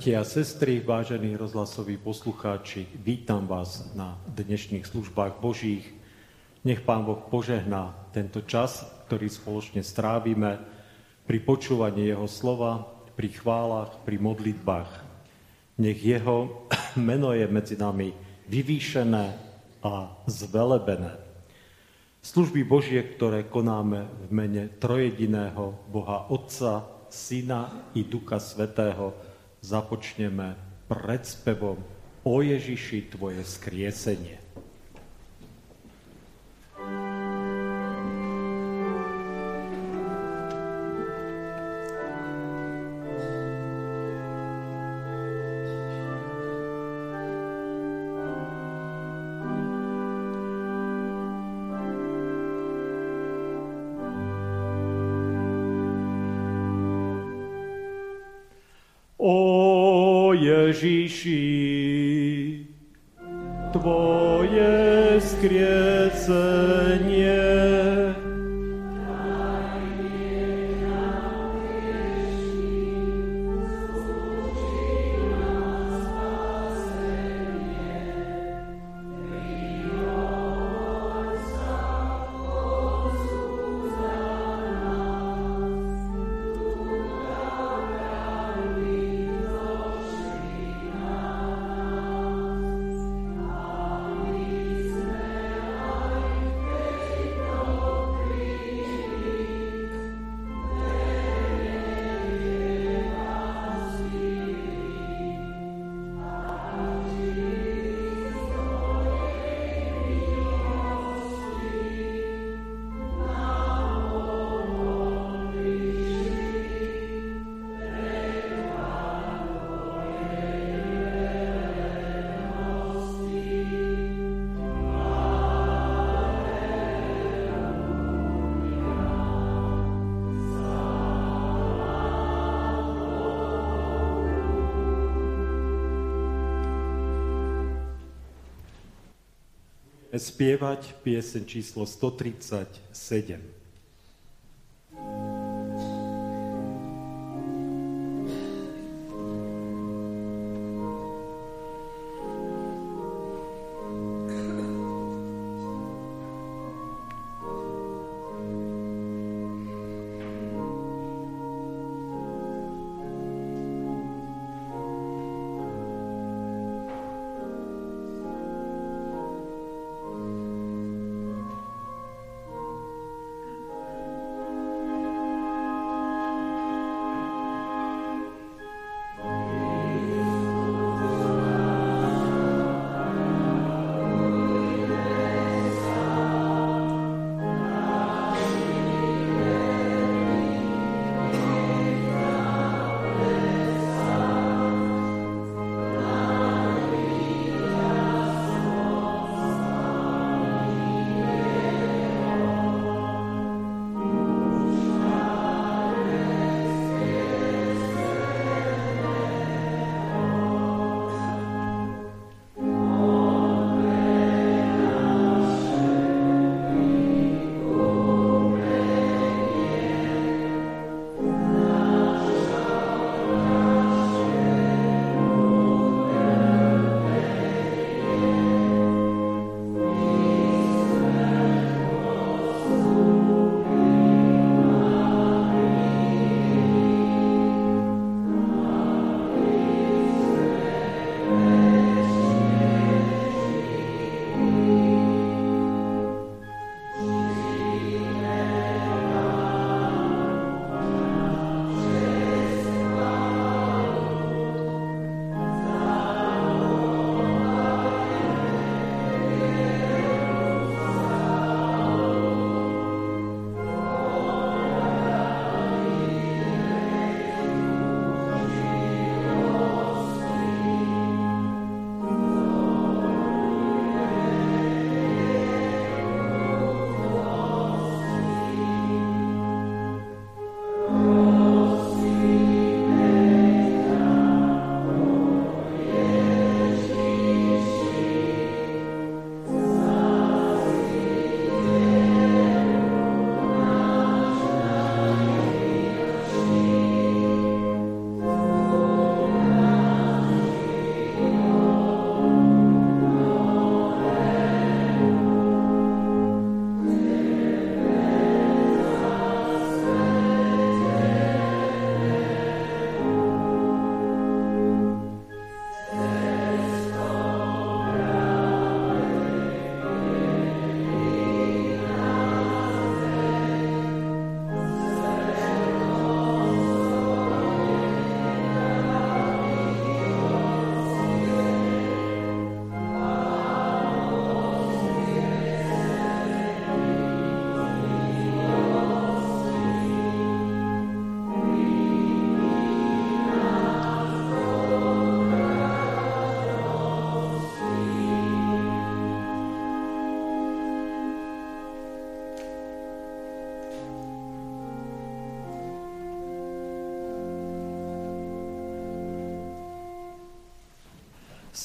Bratia a sestry, vážení rozhlasoví poslucháči, vítam vás na dnešných službách Božích. Nech Pán Boh požehná tento čas, ktorý spoločne strávime pri počúvaní Jeho slova, pri chválach, pri modlitbách. Nech Jeho meno je medzi nami vyvýšené a zvelebené. Služby Božie, ktoré konáme v mene trojediného Boha Otca, Syna i Ducha Svetého, započneme spevom O Ježiši, Tvoje skriesenie. Spievať piesen číslo 137.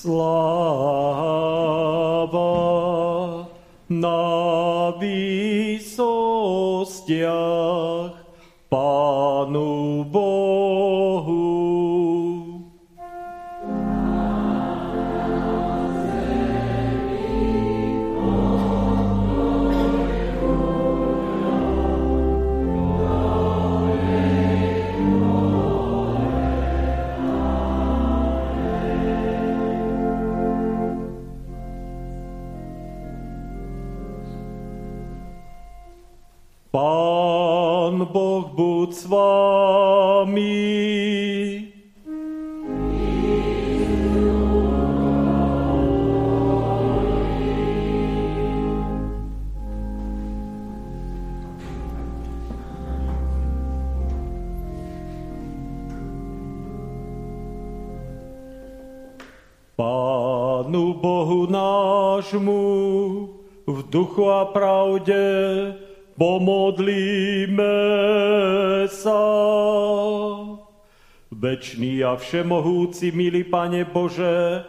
Sláva pravde Pomodlíme sa. Večný a všemohúci, milý Pane Bože,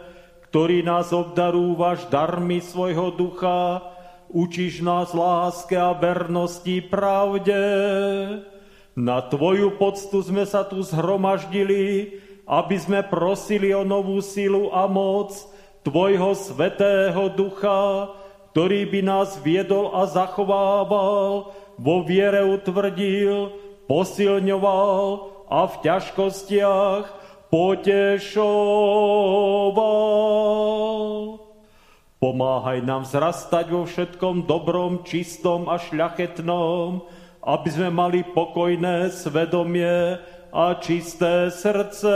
ktorý nás obdarúvaš darmi svojho ducha, učíš nás láske a vernosti pravde. Na Tvoju poctu sme sa tu zhromaždili, aby sme prosili o novú silu a moc Tvojho svetého ducha, ktorý by nás viedol a zachovával, vo viere utvrdil, posilňoval a v ťažkostiach potešoval. Pomáhaj nám zrastať vo všetkom dobrom, čistom a šľachetnom, aby sme mali pokojné svedomie a čisté srdce,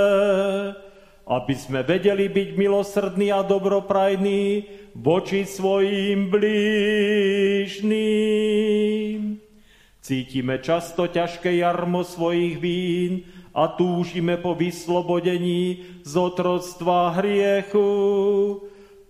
aby sme vedeli byť milosrdní a dobroprajní voči svojim blížným. Cítime často ťažké jarmo svojich vín a túžime po vyslobodení z otroctva hriechu.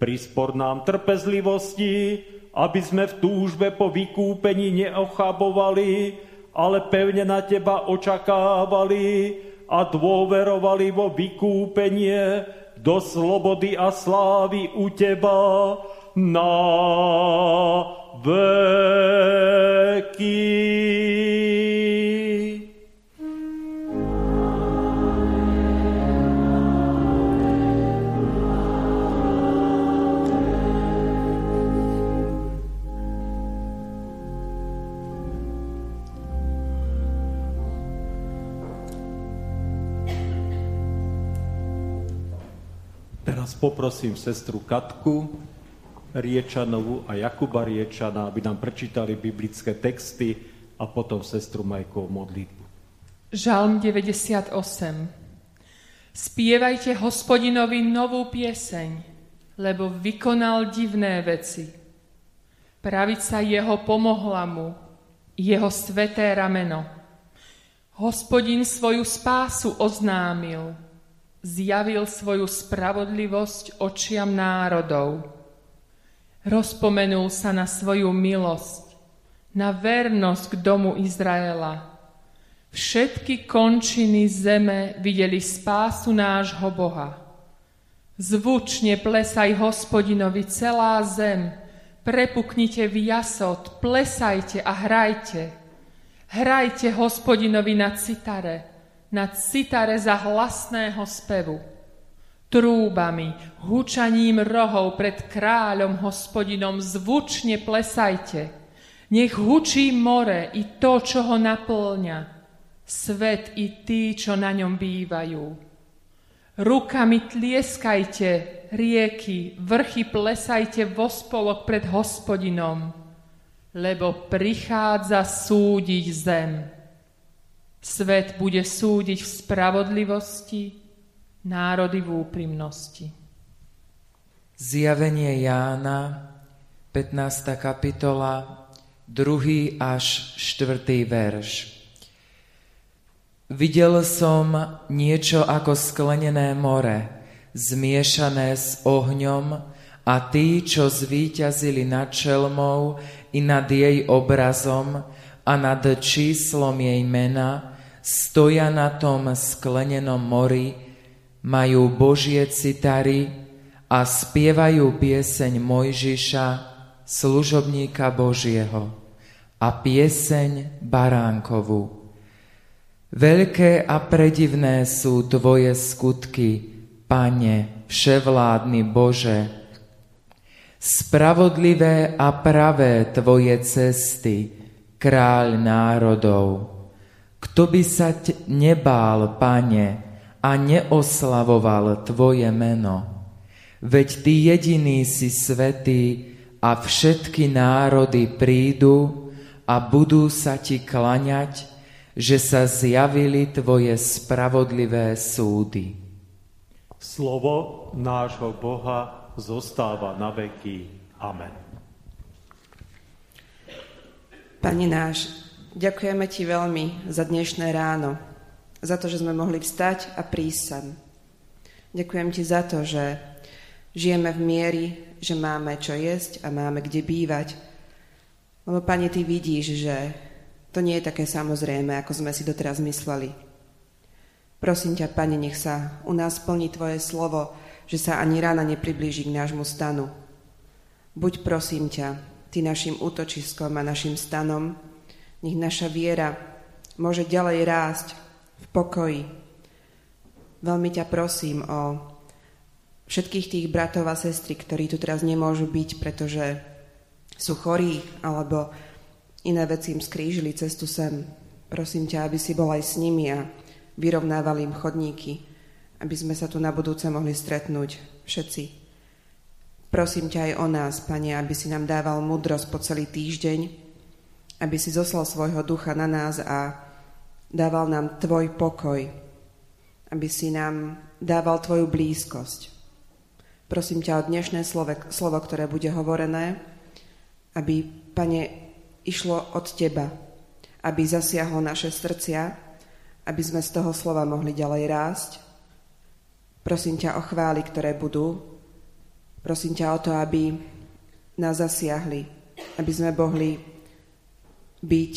Prispor nám trpezlivosti, aby sme v túžbe po vykúpení neochabovali, ale pevne na Teba očakávali, a dôverovali vo vykúpenie do slobody a slávy u Teba na veky. Teraz poprosím sestru Katku Riečanovú a Jakuba Riečana, aby nám prečítali biblické texty a potom sestru Majkovú modlitbu. Žalm 98 Spievajte hospodinovi novú pieseň, lebo vykonal divné veci. Pravica jeho pomohla mu, jeho sveté rameno. Hospodin svoju spásu oznámil, zjavil svoju spravodlivosť očiam národov. Rozpomenul sa na svoju milosť, na vernosť k domu Izraela. Všetky končiny zeme videli spásu nášho Boha. Zvučne plesaj hospodinovi celá zem, prepuknite v jasot, plesajte a hrajte. Hrajte hospodinovi na citare, na citare za hlasného spevu. Trúbami, hučaním rohov pred kráľom hospodinom zvučne plesajte. Nech hučí more i to, čo ho naplňa, svet i tí, čo na ňom bývajú. Rukami tlieskajte, rieky, vrchy plesajte vo spolok pred hospodinom, lebo prichádza súdiť zem. Svet bude súdiť v spravodlivosti, národy v úprimnosti. Zjavenie Jána, 15. kapitola, 2. až 4. verš. Videl som niečo ako sklenené more, zmiešané s ohňom a tí, čo zvíťazili nad čelmou i nad jej obrazom a nad číslom jej mena, stoja na tom sklenenom mori, majú Božie citary a spievajú pieseň Mojžiša, služobníka Božieho a pieseň Baránkovu. Veľké a predivné sú Tvoje skutky, Pane, vševládny Bože. Spravodlivé a pravé Tvoje cesty, kráľ národov. Kto by sa nebál, Pane, a neoslavoval Tvoje meno? Veď Ty jediný si svetý a všetky národy prídu a budú sa Ti klaňať, že sa zjavili Tvoje spravodlivé súdy. Slovo nášho Boha zostáva na veky. Amen. Pane náš, ďakujeme Ti veľmi za dnešné ráno, za to, že sme mohli vstať a prísť sem. Ďakujem Ti za to, že žijeme v miery, že máme čo jesť a máme kde bývať. Lebo, Pane, Ty vidíš, že to nie je také samozrejme, ako sme si doteraz mysleli. Prosím ťa, Pane, nech sa u nás plní Tvoje slovo, že sa ani rána nepriblíži k nášmu stanu. Buď prosím ťa, Ty našim útočiskom a našim stanom, nech naša viera môže ďalej rásť v pokoji. Veľmi ťa prosím o všetkých tých bratov a sestry, ktorí tu teraz nemôžu byť, pretože sú chorí alebo Iné veci im skrížili cestu sem. Prosím ťa, aby si bol aj s nimi a vyrovnával im chodníky, aby sme sa tu na budúce mohli stretnúť všetci. Prosím ťa aj o nás, Pane, aby si nám dával múdrosť po celý týždeň, aby si zoslal svojho ducha na nás a dával nám Tvoj pokoj, aby si nám dával Tvoju blízkosť. Prosím ťa o dnešné slovo, slovo ktoré bude hovorené, aby, Pane, išlo od Teba, aby zasiahlo naše srdcia, aby sme z toho slova mohli ďalej rásť. Prosím ťa o chvály, ktoré budú. Prosím ťa o to, aby nás zasiahli, aby sme mohli byť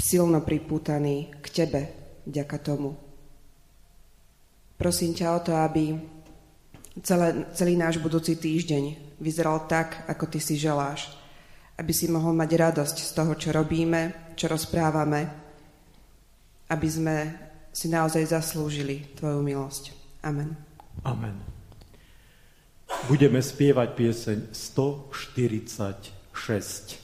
silno pripútaní k Tebe vďaka tomu. Prosím ťa o to, aby celé, celý náš budúci týždeň vyzeral tak, ako Ty si želáš aby si mohol mať radosť z toho, čo robíme, čo rozprávame, aby sme si naozaj zaslúžili Tvoju milosť. Amen. Amen. Budeme spievať pieseň 146.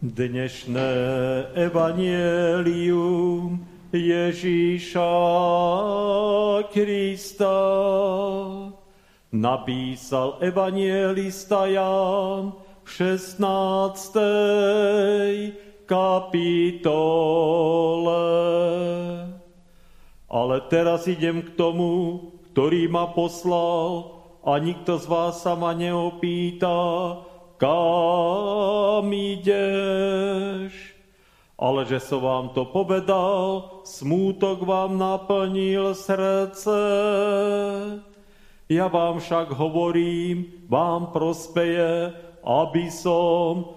Dnešné evanielium Ježíša Krista napísal evanielista Jan v 16. kapitole. Ale teraz idem k tomu, ktorý ma poslal a nikto z vás sa ma neopýta, kam ideš? Ale že som vám to povedal, smútok vám naplnil srdce. Ja vám však hovorím, vám prospeje, aby som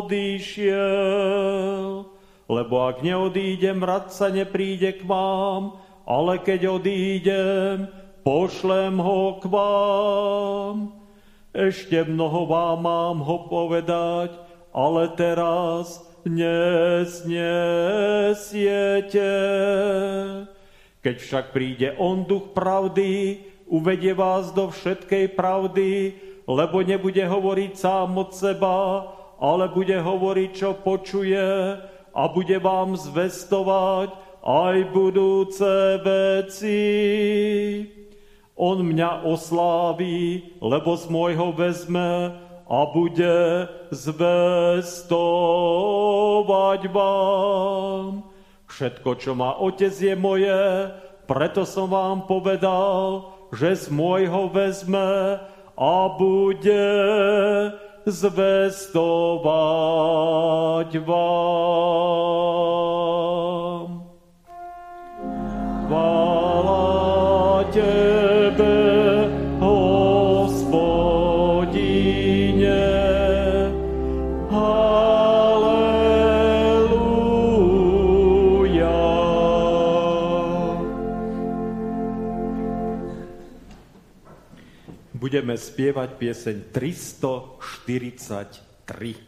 odišiel. Lebo ak neodídem, rad sa nepríde k vám, ale keď odídem, pošlem ho k vám. Ešte mnoho vám mám ho povedať, ale teraz nesnesiete. Keď však príde on duch pravdy, uvedie vás do všetkej pravdy, lebo nebude hovoriť sám od seba, ale bude hovoriť, čo počuje a bude vám zvestovať aj budúce veci. On mňa osláví, lebo z môjho vezme a bude zvestovať vám. Všetko, čo má otec, je moje, preto som vám povedal, že z môjho vezme a bude zvestovať vám. Chvála Tebe. Budeme spievať pieseň 343.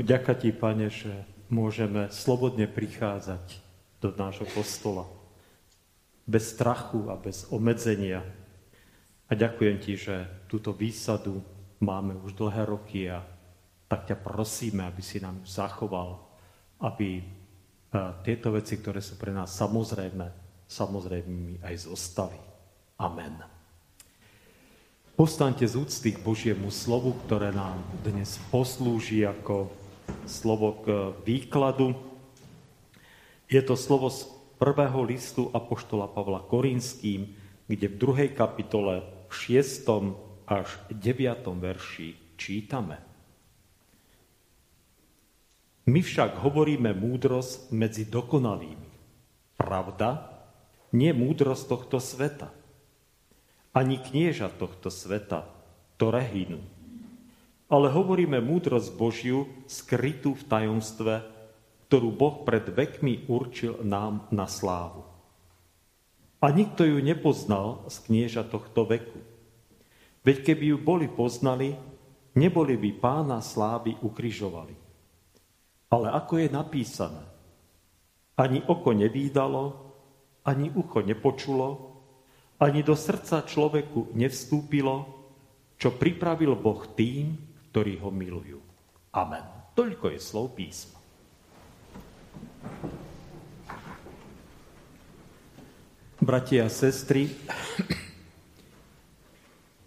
Vďaka Ti, Pane, že môžeme slobodne prichádzať do nášho kostola. Bez strachu a bez obmedzenia. A ďakujem Ti, že túto výsadu máme už dlhé roky a tak ťa prosíme, aby si nám zachoval, aby tieto veci, ktoré sú pre nás samozrejme, samozrejme aj zostali. Amen. Postaňte z úcty k Božiemu slovu, ktoré nám dnes poslúži ako slovo k výkladu. Je to slovo z prvého listu Apoštola Pavla Korinským, kde v druhej kapitole v 6. až 9. verši čítame. My však hovoríme múdrosť medzi dokonalými. Pravda, nie múdrosť tohto sveta ani knieža tohto sveta, ktoré hynú. Ale hovoríme múdrosť Božiu skrytú v tajomstve, ktorú Boh pred vekmi určil nám na slávu. A nikto ju nepoznal z knieža tohto veku. Veď keby ju boli poznali, neboli by pána slávy ukrižovali. Ale ako je napísané, ani oko nevídalo, ani ucho nepočulo, ani do srdca človeku nevstúpilo, čo pripravil Boh tým, ktorí ho milujú. Amen. Toľko je slov písma. Bratia a sestry,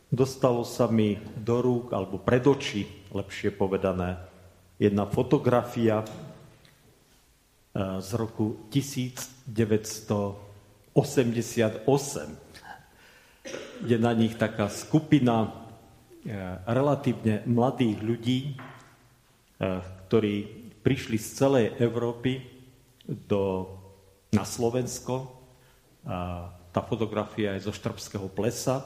dostalo sa mi do rúk, alebo pred oči, lepšie povedané, jedna fotografia eh, z roku 1988 je na nich taká skupina relatívne mladých ľudí, eh, ktorí prišli z celej Európy do, na Slovensko. A tá fotografia je zo Štrbského plesa.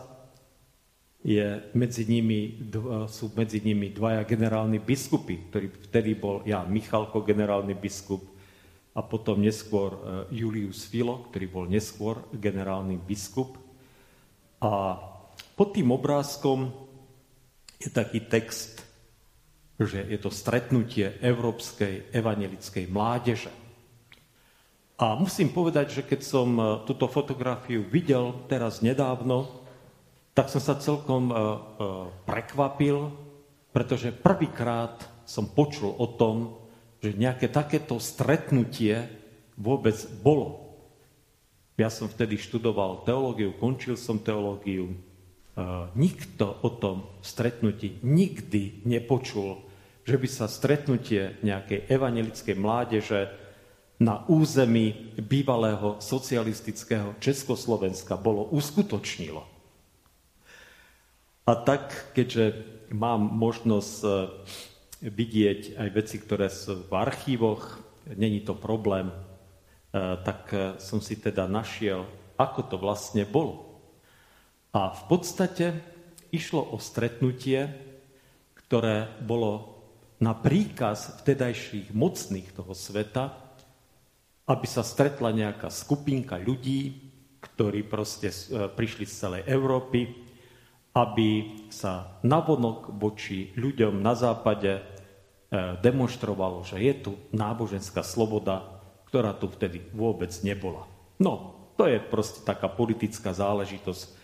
Je medzi nimi, sú medzi nimi dvaja generálni biskupy, ktorý vtedy bol Jan Michalko, generálny biskup, a potom neskôr Julius Filo, ktorý bol neskôr generálny biskup. A pod tým obrázkom je taký text, že je to stretnutie európskej evangelickej mládeže. A musím povedať, že keď som e, túto fotografiu videl teraz nedávno, tak som sa celkom e, e, prekvapil, pretože prvýkrát som počul o tom, že nejaké takéto stretnutie vôbec bolo. Ja som vtedy študoval teológiu, končil som teológiu. Nikto o tom stretnutí nikdy nepočul, že by sa stretnutie nejakej evangelickej mládeže na území bývalého socialistického Československa bolo uskutočnilo. A tak, keďže mám možnosť e, vidieť aj veci, ktoré sú v archívoch, není to problém, E, tak som si teda našiel, ako to vlastne bolo. A v podstate išlo o stretnutie, ktoré bolo na príkaz vtedajších mocných toho sveta, aby sa stretla nejaká skupinka ľudí, ktorí proste e, prišli z celej Európy, aby sa navonok voči ľuďom na západe demonstrovalo, že je tu náboženská sloboda, ktorá tu vtedy vôbec nebola. No, to je proste taká politická záležitosť,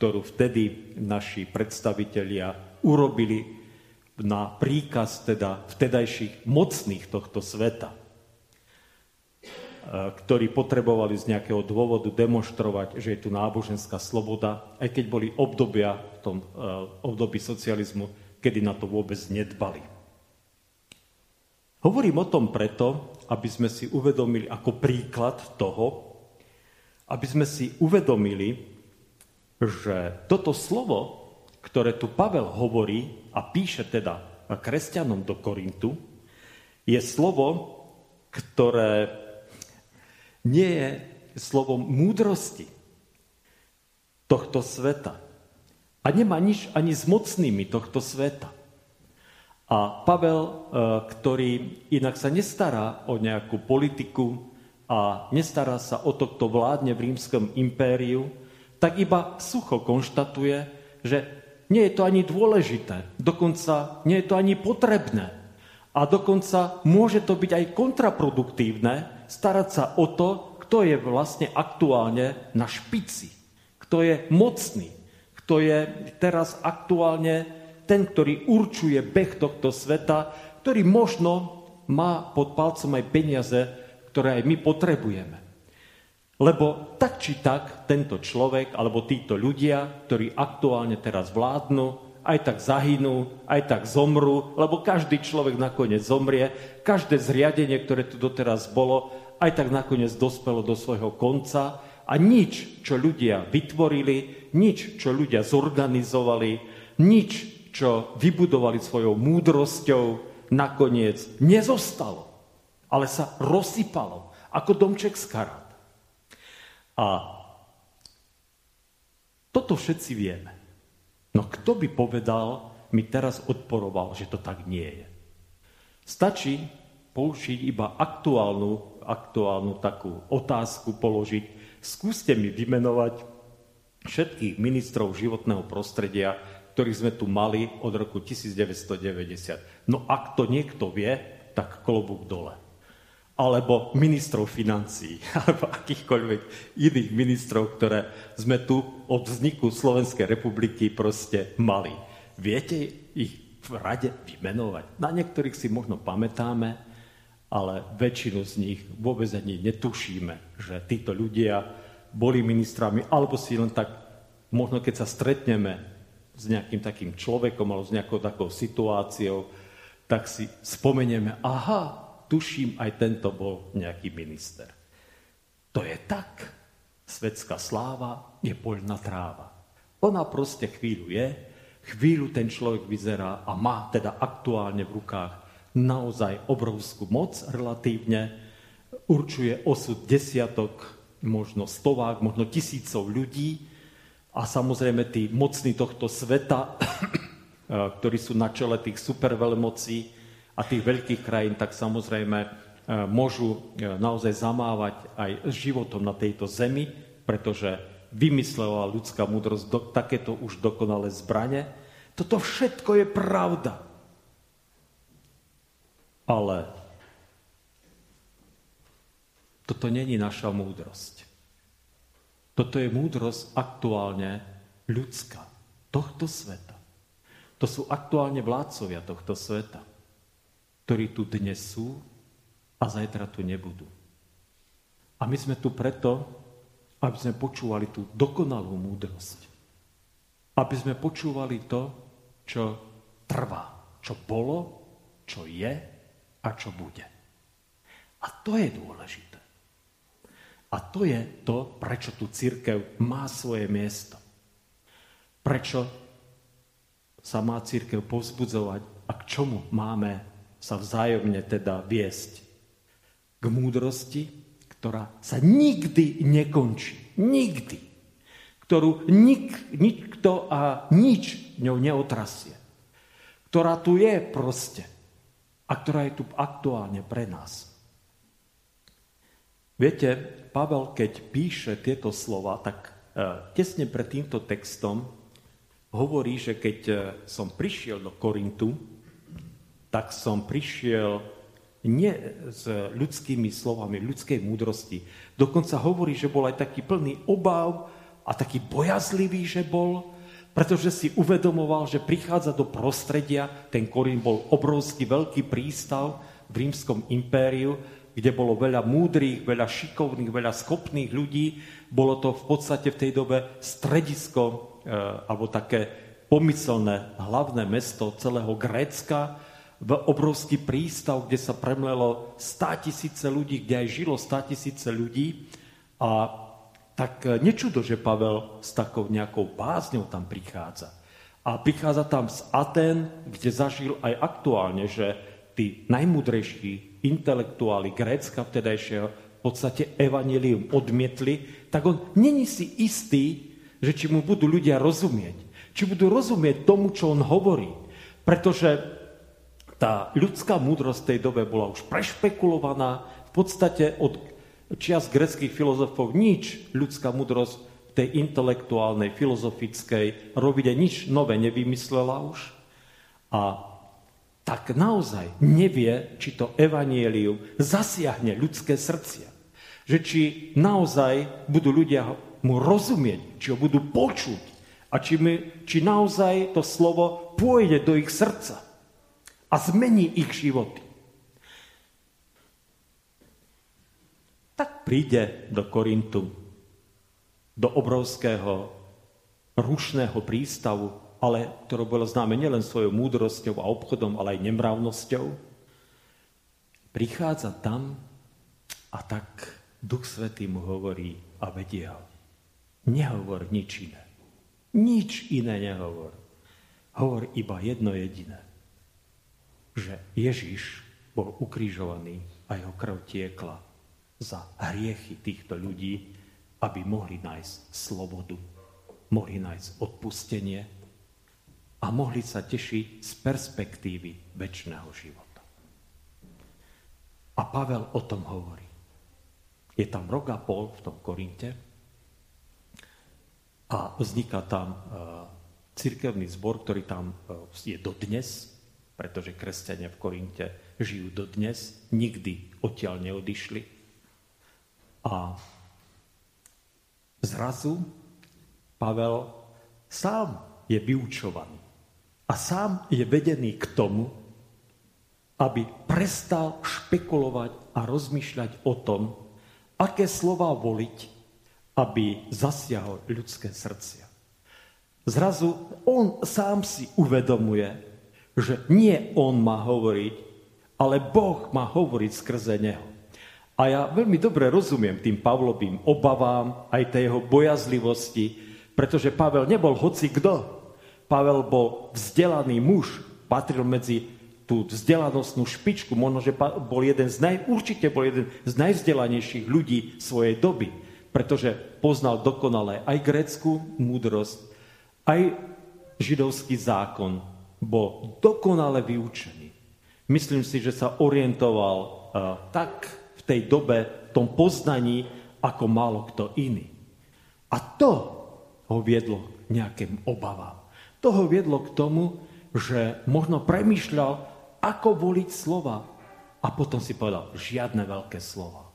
ktorú vtedy naši predstavitelia urobili na príkaz teda vtedajších mocných tohto sveta, e, ktorí potrebovali z nejakého dôvodu demonstrovať, že je tu náboženská sloboda, aj keď boli obdobia v tom e, období socializmu, kedy na to vôbec nedbali. Hovorím o tom preto, aby sme si uvedomili ako príklad toho, aby sme si uvedomili, že toto slovo, ktoré tu Pavel hovorí a píše teda kresťanom do Korintu, je slovo, ktoré nie je slovom múdrosti tohto sveta. A nemá nič ani s mocnými tohto sveta. A Pavel, e, ktorý inak sa nestará o nejakú politiku a nestará sa o to, kto vládne v rímskom impériu, tak iba sucho konštatuje, že nie je to ani dôležité, dokonca nie je to ani potrebné, A dokonca môže to byť aj kontraproduktívne starať sa o to, kto je vlastne aktuálne na špici, kto je mocný, kto je teraz aktuálne ten, ktorý určuje beh tohto sveta, ktorý možno má pod palcom aj peniaze, ktoré aj my potrebujeme. Lebo tak či tak tento človek alebo títo ľudia, ktorí aktuálne teraz vládnu, aj tak zahynú, aj tak zomrú, lebo každý človek nakoniec zomrie, každé zriadenie, ktoré tu doteraz bolo, aj tak nakoniec dospelo do svojho konca a nič, čo ľudia vytvorili, nič, čo ľudia zorganizovali, nič, čo vybudovali svojou múdrosťou, nakoniec nezostalo, ale sa rozsypalo ako domček z karát. A toto všetci vieme. No kto by povedal, mi teraz odporoval, že to tak nie je. Stačí použiť iba aktuálnu, aktuálnu takú otázku položiť. Skúste mi vymenovať všetkých ministrov životného prostredia, ktorých sme tu mali od roku 1990. No ak to niekto vie, tak klobúk dole alebo ministrov financí, alebo akýchkoľvek iných ministrov, ktoré sme tu od vzniku Slovenskej republiky proste mali. Viete ich v rade vymenovať? Na niektorých si možno pamätáme, ale väčšinu z nich vôbec ani netušíme, že títo ľudia boli ministrami, alebo si len tak, možno keď sa stretneme s nejakým takým človekom alebo s nejakou takou situáciou, tak si spomenieme, aha, tuším, aj tento bol nejaký minister. To je tak. Svetská sláva je poľná tráva. Ona proste chvíľu je, chvíľu ten človek vyzerá a má teda aktuálne v rukách naozaj obrovskú moc relatívne, určuje osud desiatok, možno stovák, možno tisícov ľudí a samozrejme tí mocní tohto sveta, ktorí sú na čele tých superveľmocí, a tých veľkých krajín, tak samozrejme e, môžu e, naozaj zamávať aj životom na tejto zemi, pretože vymyslela ľudská múdrosť do, takéto už dokonalé zbranie. Toto všetko je pravda. Ale toto není naša múdrosť. Toto je múdrosť aktuálne ľudská, tohto sveta. To sú aktuálne vládcovia tohto sveta ktorí tu dnes sú a zajtra tu nebudú. A my sme tu preto, aby sme počúvali tú dokonalú múdrosť. Aby sme počúvali to, čo trvá, čo bolo, čo je a čo bude. A to je dôležité. A to je to, prečo tu církev má svoje miesto. Prečo sa má církev povzbudzovať a k čomu máme sa vzájomne teda viesť k múdrosti, ktorá sa nikdy nekončí. Nikdy. Ktorú nik, nikto a nič ňou neotrasie. Ktorá tu je proste. A ktorá je tu aktuálne pre nás. Viete, Pavel, keď píše tieto slova, tak e, tesne pred týmto textom hovorí, že keď e, som prišiel do Korintu, tak som prišiel nie s ľudskými slovami, ľudskej múdrosti. Dokonca hovorí, že bol aj taký plný obav a taký bojazlivý, že bol, pretože si uvedomoval, že prichádza do prostredia, ten Korín bol obrovský veľký prístav v rímskom impériu, kde bolo veľa múdrych, veľa šikovných, veľa schopných ľudí. Bolo to v podstate v tej dobe stredisko, e, alebo také pomyselné hlavné mesto celého Grécka, obrovský prístav, kde sa premlelo 100 tisíce ľudí, kde aj žilo 100 tisíce ľudí. A tak e, nečudo, že Pavel s takou nejakou bázňou tam prichádza. A prichádza tam z Aten, kde zažil aj aktuálne, že tí najmudrejší intelektuáli Grécka vtedajšieho v podstate evanelium odmietli, tak on není si istý, že či mu budú ľudia rozumieť. Či budú rozumieť tomu, čo on hovorí. Pretože tá ľudská múdrosť tej dobe bola už prešpekulovaná. V podstate od čias greckých filozofov nič ľudská múdrosť v tej intelektuálnej, filozofickej robiť nič nové nevymyslela už. A tak naozaj nevie, či to evanielium zasiahne ľudské srdcia. Že či naozaj budú ľudia mu rozumieť, či ho budú počuť a či, my, či naozaj to slovo pôjde do ich srdca a zmení ich životy. Tak príde do Korintu, do obrovského rušného prístavu, ale ktoré bolo známe nielen svojou múdrosťou a obchodom, ale aj nemravnosťou, prichádza tam a tak Duch Svetý mu hovorí a vedie ho. Nehovor nič iné. Nič iné nehovor. Hovor iba jedno jediné. Že Ježiš bol ukrižovaný a jeho krv tiekla za hriechy týchto ľudí, aby mohli nájsť slobodu, mohli nájsť odpustenie, a mohli sa tešiť z perspektívy väčšného života. A Pavel o tom hovorí. Je tam rok a pol v tom Korinte a vzniká tam uh, cirkevný zbor, ktorý tam uh, je dodnes, pretože kresťania v Korinte žijú dodnes, nikdy odtiaľ neodišli. A zrazu Pavel sám je vyučovaný a sám je vedený k tomu, aby prestal špekulovať a rozmýšľať o tom, aké slova voliť, aby zasiahol ľudské srdcia. Zrazu on sám si uvedomuje, že nie on má hovoriť, ale Boh má hovoriť skrze neho. A ja veľmi dobre rozumiem tým Pavlovým obavám, aj tej jeho bojazlivosti, pretože Pavel nebol hoci kto. Pavel bol vzdelaný muž, patril medzi tú vzdelanostnú špičku, možno, že bol jeden z naj, určite bol jeden z najvzdelanejších ľudí svojej doby, pretože poznal dokonale aj grécku múdrosť, aj židovský zákon, bol dokonale vyučený. Myslím si, že sa orientoval uh, tak v tej dobe, v tom poznaní, ako málo kto iný. A to ho viedlo nejakým obavám. To ho viedlo k tomu, že možno premýšľal, ako voliť slova. A potom si povedal, žiadne veľké slova.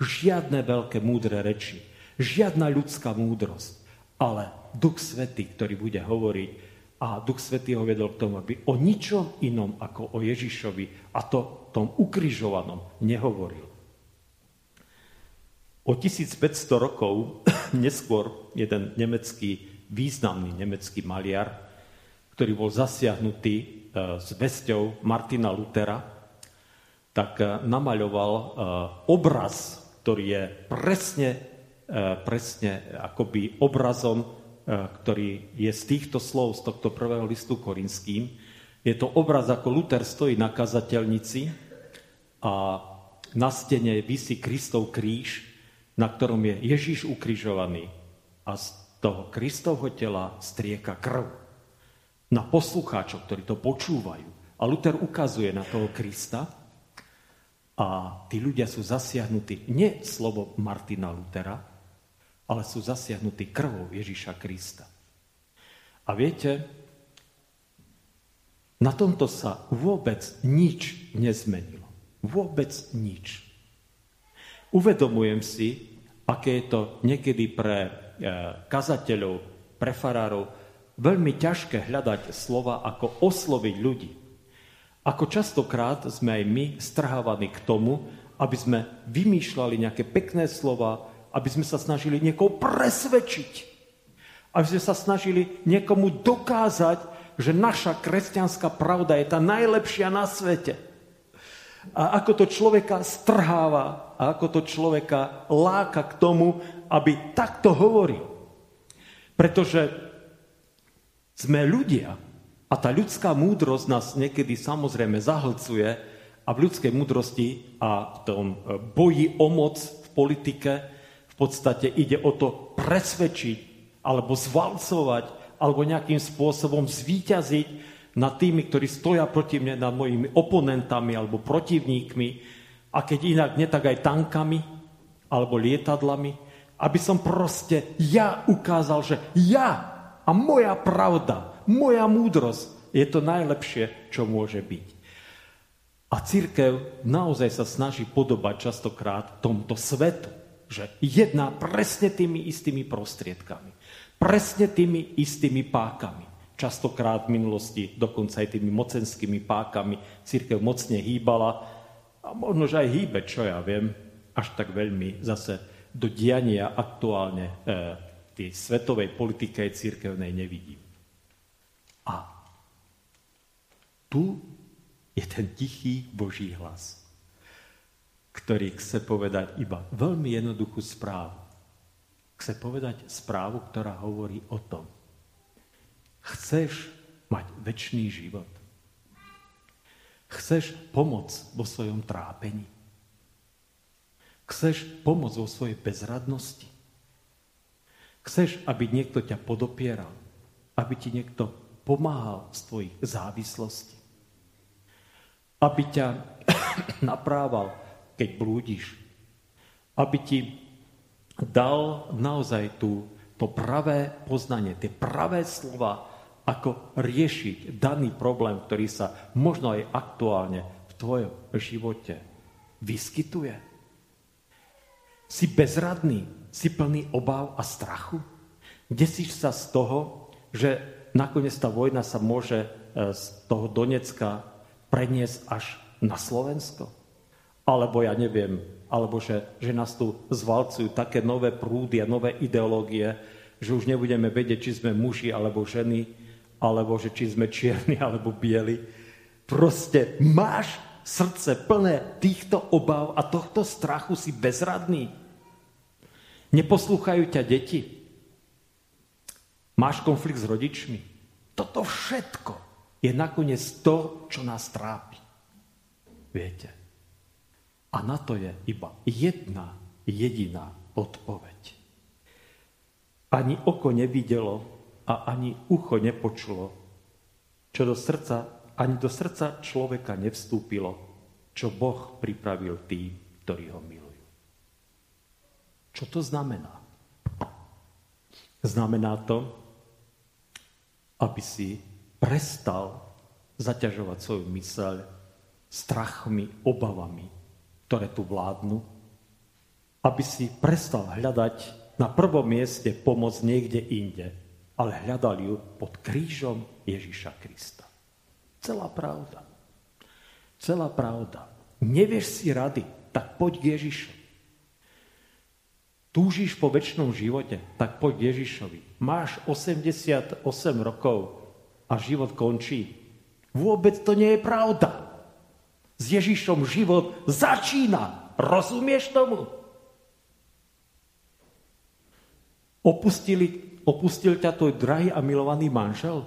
Žiadne veľké múdre reči. Žiadna ľudská múdrosť. Ale Duch Svetý, ktorý bude hovoriť, a Duch Svetý ho vedol k tomu, aby o ničom inom ako o Ježišovi a to tom ukrižovanom nehovoril. O 1500 rokov neskôr jeden nemecký, významný nemecký maliar, ktorý bol zasiahnutý e, s vesťou Martina Lutera, tak e, namaľoval e, obraz, ktorý je presne, presne akoby obrazom, ktorý je z týchto slov, z tohto prvého listu korinským. Je to obraz, ako Luther stojí na kazateľnici a na stene vysí Kristov kríž, na ktorom je Ježíš ukrižovaný a z toho Kristovho tela strieka krv na poslucháčov, ktorí to počúvajú. A Luther ukazuje na toho Krista a tí ľudia sú zasiahnutí nie slovo Martina Lutera, ale sú zasiahnutí krvou Ježíša Krista. A viete, na tomto sa vôbec nič nezmenilo. Vôbec nič. Uvedomujem si, aké je to niekedy pre eh, kazateľov, pre farárov, veľmi ťažké hľadať slova, ako osloviť ľudí. Ako častokrát sme aj my strhávaní k tomu, aby sme vymýšľali nejaké pekné slova, aby sme sa snažili niekoho presvedčiť. Aby sme sa snažili niekomu dokázať, že naša kresťanská pravda je tá najlepšia na svete. A ako to človeka strháva a ako to človeka láka k tomu, aby takto hovoril. Pretože sme ľudia a tá ľudská múdrosť nás niekedy samozrejme zahlcuje a v ľudskej múdrosti a v tom boji o moc v politike podstate ide o to presvedčiť alebo zvalcovať alebo nejakým spôsobom zvíťaziť nad tými, ktorí stoja proti mne, nad mojimi oponentami alebo protivníkmi. A keď inak nie, tak aj tankami alebo lietadlami, aby som proste ja ukázal, že ja a moja pravda, moja múdrosť je to najlepšie, čo môže byť. A církev naozaj sa snaží podobať častokrát tomto svetu, že jedná presne tými istými prostriedkami, presne tými istými pákami. Častokrát v minulosti dokonca aj tými mocenskými pákami církev mocne hýbala a možno, že aj hýbe, čo ja viem, až tak veľmi zase do diania aktuálne e, tej svetovej politike církevnej nevidím. A tu je ten tichý Boží hlas, ktorý chce povedať iba veľmi jednoduchú správu. Chce povedať správu, ktorá hovorí o tom, Chceš mať väčší život? Chceš pomoc vo svojom trápení? Chceš pomoc vo svojej bezradnosti? Chceš, aby niekto ťa podopieral? Aby ti niekto pomáhal z tvojich závislostí? Aby ťa naprával, keď blúdiš? Aby ti dal naozaj tú, to pravé poznanie, tie pravé slova, ako riešiť daný problém, ktorý sa možno aj aktuálne v tvojom živote vyskytuje? Si bezradný, si plný obav a strachu? Desíš sa z toho, že nakoniec tá vojna sa môže e, z toho Donecka preniesť až na Slovensko? Alebo ja neviem, alebo že, že nás tu zvalcujú také nové prúdy a nové ideológie, že už nebudeme vedieť, či sme muži alebo ženy, alebo že či sme čierni alebo bieli. Proste máš srdce plné týchto obav a tohto strachu si bezradný. Neposlúchajú ťa deti. Máš konflikt s rodičmi. Toto všetko je nakoniec to, čo nás trápi. Viete? A na to je iba jedna jediná odpoveď. Ani oko nevidelo, a ani ucho nepočulo, čo do srdca, ani do srdca človeka nevstúpilo, čo Boh pripravil tým, ktorí ho milujú. Čo to znamená? Znamená to, aby si prestal zaťažovať svoju myseľ strachmi, obavami, ktoré tu vládnu, aby si prestal hľadať na prvom mieste pomoc niekde inde, ale hľadal ju pod krížom Ježiša Krista. Celá pravda. Celá pravda. Nevieš si rady, tak poď k Ježišu. Túžiš po väčšnom živote, tak poď k Ježišovi. Máš 88 rokov a život končí. Vôbec to nie je pravda. S Ježišom život začína. Rozumieš tomu? Opustili opustil ťa tvoj drahý a milovaný manžel?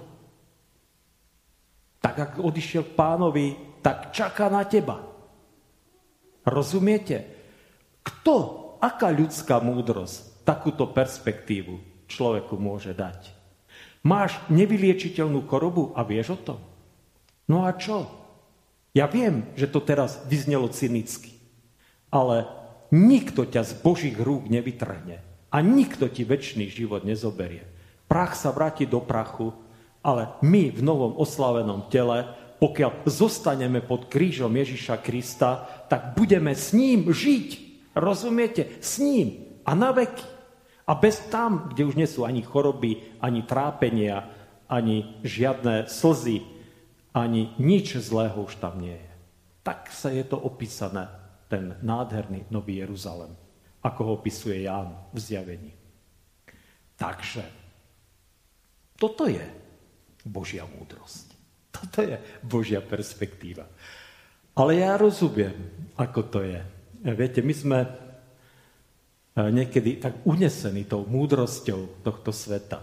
Tak ak odišiel k pánovi, tak čaká na teba. Rozumiete? Kto, aká ľudská múdrosť takúto perspektívu človeku môže dať? Máš nevyliečiteľnú chorobu a vieš o tom? No a čo? Ja viem, že to teraz vyznelo cynicky, ale nikto ťa z Božích rúk nevytrhne a nikto ti väčší život nezoberie. Prach sa vráti do prachu, ale my v novom oslavenom tele, pokiaľ zostaneme pod krížom Ježiša Krista, tak budeme s ním žiť. Rozumiete? S ním. A na veky. A bez tam, kde už nie sú ani choroby, ani trápenia, ani žiadne slzy, ani nič zlého už tam nie je. Tak sa je to opísané, ten nádherný Nový Jeruzalem ako ho opisuje Ján v zjavení. Takže toto je Božia múdrosť. Toto je Božia perspektíva. Ale ja rozumiem, ako to je. Viete, my sme e, niekedy tak unesení tou múdrosťou tohto sveta.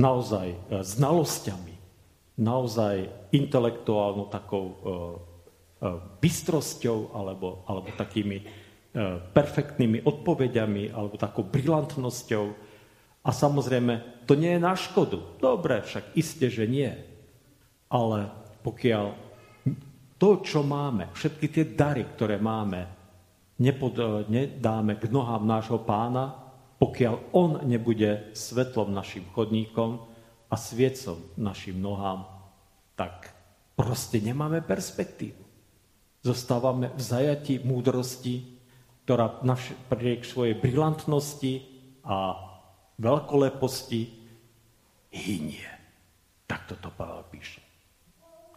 Naozaj e, znalosťami, naozaj intelektuálnou takou e, bystrosťou alebo, alebo takými E, perfektnými odpovediami alebo takou brilantnosťou. A samozrejme, to nie je na škodu. Dobre, však iste, že nie. Ale pokiaľ to, čo máme, všetky tie dary, ktoré máme, nepod, nedáme k nohám nášho pána, pokiaľ on nebude svetlom našim chodníkom a sviecom našim nohám, tak proste nemáme perspektívu. Zostávame v zajati múdrosti, ktorá napriek svojej brilantnosti a veľkoleposti hynie. Tak toto Pavel píše.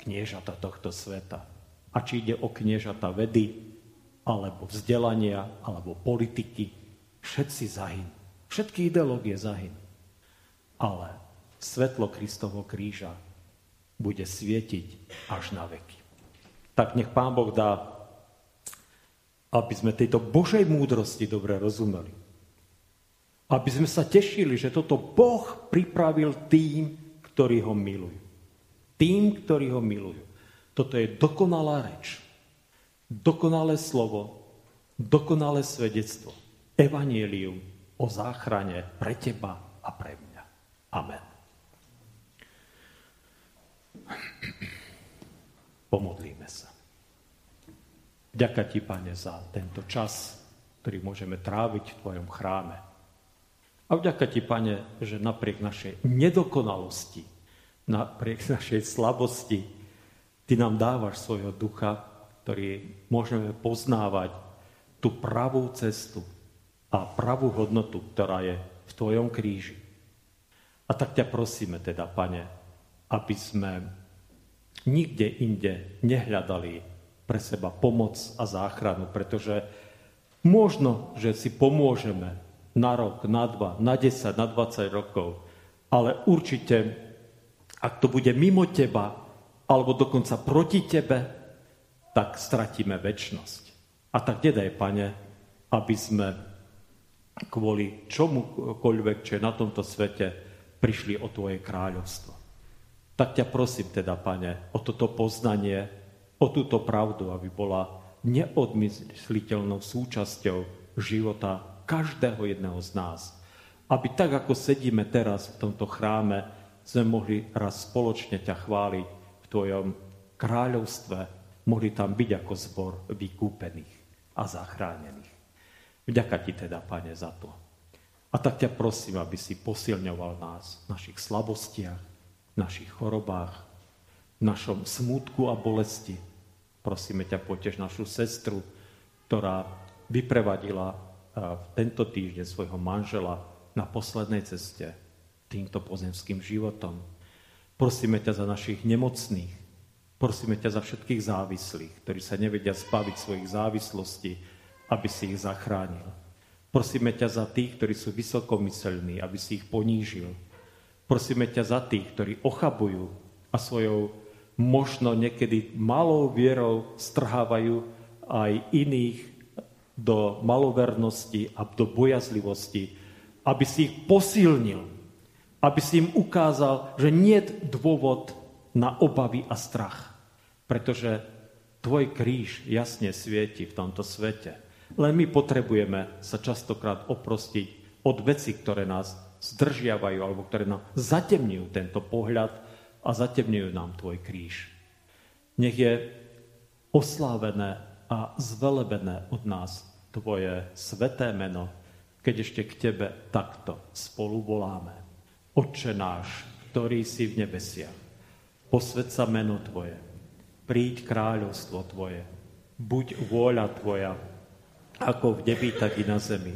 Kniežata tohto sveta. A či ide o kniežata vedy, alebo vzdelania, alebo politiky, všetci zahynú. Všetky ideológie zahynú. Ale svetlo Kristovho kríža bude svietiť až na veky. Tak nech Pán Boh dá, aby sme tejto Božej múdrosti dobre rozumeli. Aby sme sa tešili, že toto Boh pripravil tým, ktorí ho milujú. Tým, ktorí ho milujú. Toto je dokonalá reč. Dokonalé slovo, dokonalé svedectvo. Evangelium o záchrane pre teba a pre mňa. Amen. Pomodlíme sa. Ďaká ti, Pane, za tento čas, ktorý môžeme tráviť v Tvojom chráme. A vďaka ti, Pane, že napriek našej nedokonalosti, napriek našej slabosti, Ty nám dávaš svojho ducha, ktorý môžeme poznávať tú pravú cestu a pravú hodnotu, ktorá je v Tvojom kríži. A tak ťa prosíme teda, Pane, aby sme nikde inde nehľadali pre seba pomoc a záchranu, pretože možno, že si pomôžeme na rok, na dva, na 10, na 20 rokov, ale určite, ak to bude mimo teba, alebo dokonca proti tebe, tak stratíme väčnosť. A tak nedaj, pane, aby sme kvôli čomukoľvek, čo je na tomto svete, prišli o tvoje kráľovstvo. Tak ťa prosím teda, pane, o toto poznanie, o túto pravdu, aby bola neodmysliteľnou súčasťou života každého jedného z nás. Aby tak, ako sedíme teraz v tomto chráme, sme mohli raz spoločne ťa chváliť v tvojom kráľovstve, mohli tam byť ako zbor vykúpených a zachránených. Vďaka ti teda, pane, za to. A tak ťa prosím, aby si posilňoval nás v našich slabostiach, v našich chorobách, v našom smútku a bolesti. Prosíme ťa, potež našu sestru, ktorá vyprevadila v tento týždeň svojho manžela na poslednej ceste týmto pozemským životom. Prosíme ťa za našich nemocných, prosíme ťa za všetkých závislých, ktorí sa nevedia zbaviť svojich závislostí, aby si ich zachránil. Prosíme ťa za tých, ktorí sú vysokomyselní, aby si ich ponížil. Prosíme ťa za tých, ktorí ochabujú a svojou možno niekedy malou vierou strhávajú aj iných do malovernosti a do bojazlivosti, aby si ich posilnil, aby si im ukázal, že nie dôvod na obavy a strach, pretože tvoj kríž jasne svieti v tomto svete. Len my potrebujeme sa častokrát oprostiť od veci, ktoré nás zdržiavajú alebo ktoré nám zatemňujú tento pohľad a zatemňujú nám tvoj kríž. Nech je oslávené a zvelebené od nás tvoje sveté meno, keď ešte k tebe takto spolu voláme. Otče náš, ktorý si v nebesiach, posved sa meno tvoje, príď kráľovstvo tvoje, buď vôľa tvoja, ako v nebi, tak i na zemi.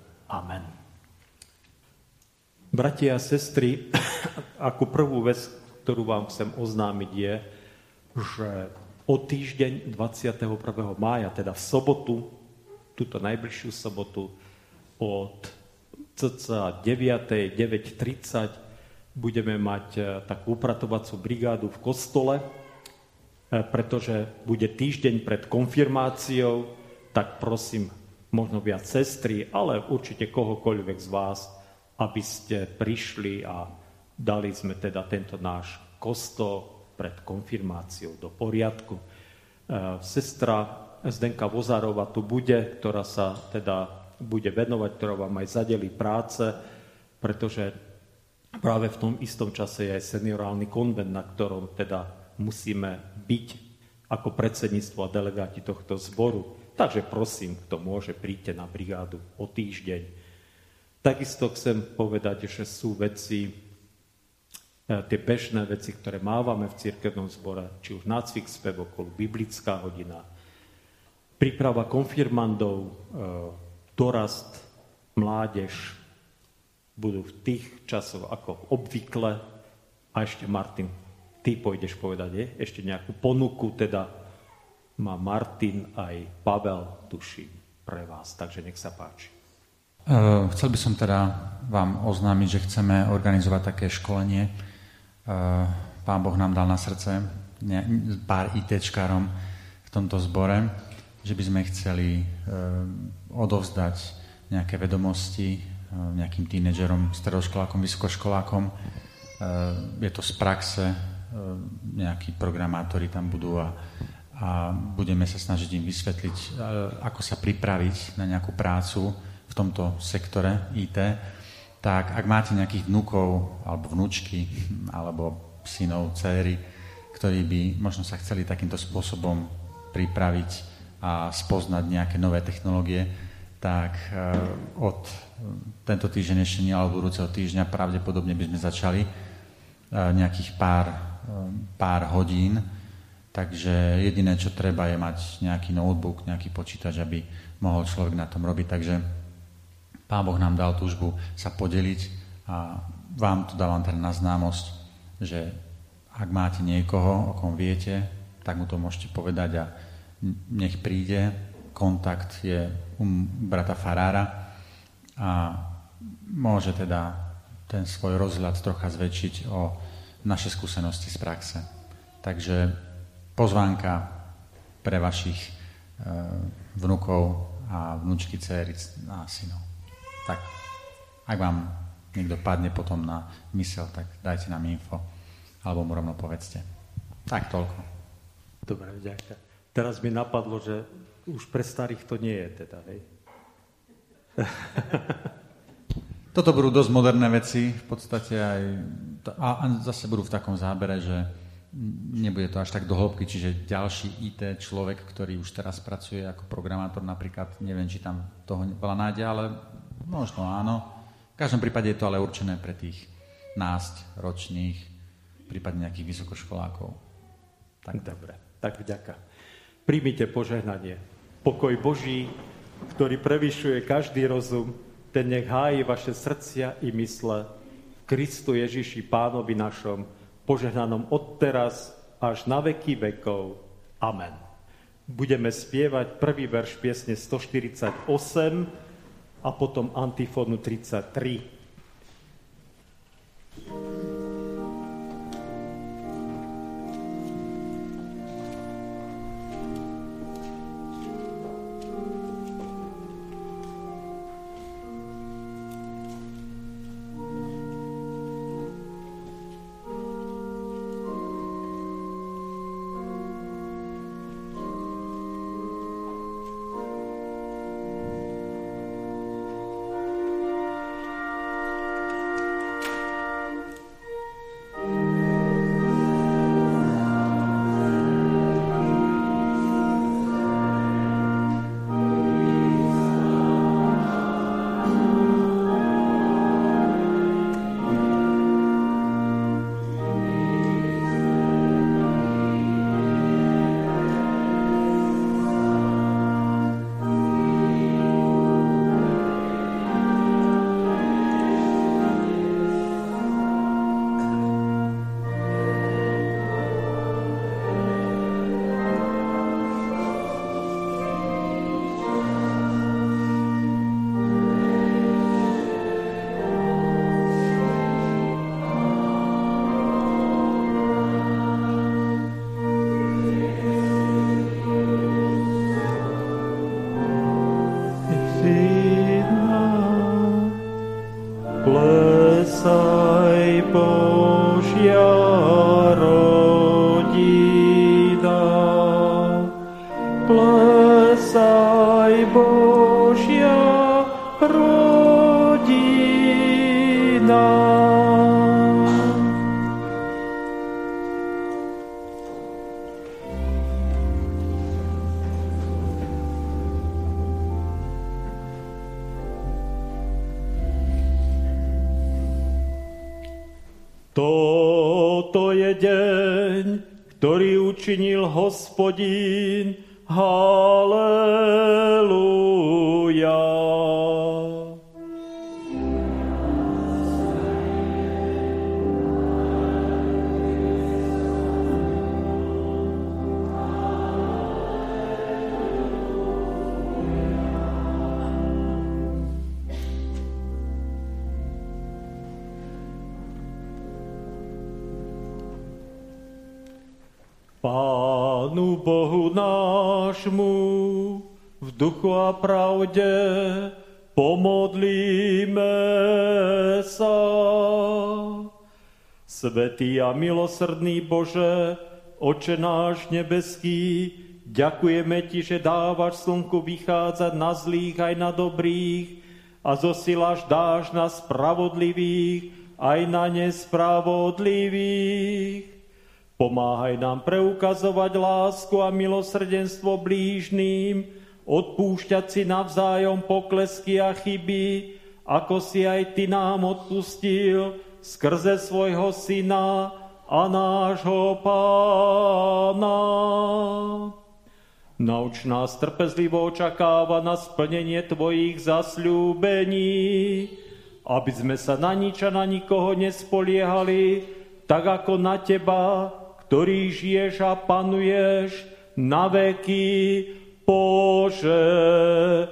Amen. Bratia a sestry, ako prvú vec, ktorú vám chcem oznámiť je, že o týždeň 21. mája, teda v sobotu, túto najbližšiu sobotu, od cca 9. 9.30 budeme mať e, takú upratovacú brigádu v kostole, e, pretože bude týždeň pred konfirmáciou, tak prosím, možno viac sestry, ale určite kohokoľvek z vás, aby ste prišli a dali sme teda tento náš kostol pred konfirmáciou do poriadku. E, sestra Zdenka Vozárova tu bude, ktorá sa teda bude venovať, ktorá vám aj zadeli práce, pretože práve v tom istom čase je aj seniorálny konvent, na ktorom teda musíme byť ako predsedníctvo a delegáti tohto zboru. Takže prosím, kto môže, príďte na brigádu o týždeň. Takisto chcem povedať, že sú veci, e, tie bežné veci, ktoré mávame v cirkevnom zbore, či už nácvik spevokol, biblická hodina, príprava konfirmandov, e, dorast, mládež budú v tých časoch ako obvykle. A ešte Martin, ty pôjdeš povedať, je? ešte nejakú ponuku, teda má Martin aj Pavel, tuším, pre vás. Takže nech sa páči. E, chcel by som teda vám oznámiť, že chceme organizovať také školenie. E, Pán Boh nám dal na srdce pár ITčkárom v tomto zbore že by sme chceli eh, odovzdať nejaké vedomosti nejakým tínedžerom, stredoškolákom, vysokoškolákom. Je to z praxe, nejakí programátori tam budú a, a budeme sa snažiť im vysvetliť, ako sa pripraviť na nejakú prácu v tomto sektore IT. Tak ak máte nejakých vnúkov alebo vnúčky alebo synov, céry, ktorí by možno sa chceli takýmto spôsobom pripraviť a spoznať nejaké nové technológie, tak eh, od tento týždeň ešte nie, alebo budúceho týždňa pravdepodobne by sme začali nejakých pár, pár hodín. Takže jediné, čo treba, je mať nejaký notebook, nejaký počítač, aby mohol človek na tom robiť. Takže Pán Boh nám dal túžbu sa podeliť a vám tu dávam teda na známosť, že ak máte niekoho, o kom viete, tak mu to môžete povedať a nech príde, kontakt je u brata Farára a môže teda ten svoj rozhľad trocha zväčšiť o naše skúsenosti z praxe. Takže pozvánka pre vašich e, vnukov a vnúčky, céry a synov. Tak, ak vám niekto padne potom na mysel, tak dajte nám info, alebo mu rovno povedzte. Tak toľko. Dobre, ďakujem. Teraz mi napadlo, že už pre starých to nie je teda, hej? Toto budú dosť moderné veci, v podstate aj, a zase budú v takom zábere, že nebude to až tak do hĺbky, čiže ďalší IT človek, ktorý už teraz pracuje ako programátor napríklad, neviem, či tam toho veľa nájde, ale možno áno. V každom prípade je to ale určené pre tých násť ročných, prípadne nejakých vysokoškolákov. Tak dobre, tak vďaka. Príjmite požehnanie. Pokoj Boží, ktorý prevyšuje každý rozum, ten nech hájí vaše srdcia i mysle Kristu Ježiši Pánovi našom, požehnanom odteraz až na veky vekov. Amen. Budeme spievať prvý verš piesne 148 a potom antifónu 33. učinil hospodín. Hallelujah. Pravde pomodlíme sa. Svetý a milosrdný Bože, Oče náš nebeský, ďakujeme Ti, že dávaš slnku vychádzať na zlých aj na dobrých a zosilaš dáš na spravodlivých aj na nespravodlivých. Pomáhaj nám preukazovať lásku a milosrdenstvo blížným, odpúšťať si navzájom poklesky a chyby, ako si aj Ty nám odpustil skrze svojho Syna a nášho Pána. Nauč nás trpezlivo očakáva na splnenie Tvojich zasľúbení, aby sme sa na nič a na nikoho nespoliehali, tak ako na Teba, ktorý žiješ a panuješ na veky požehnaný.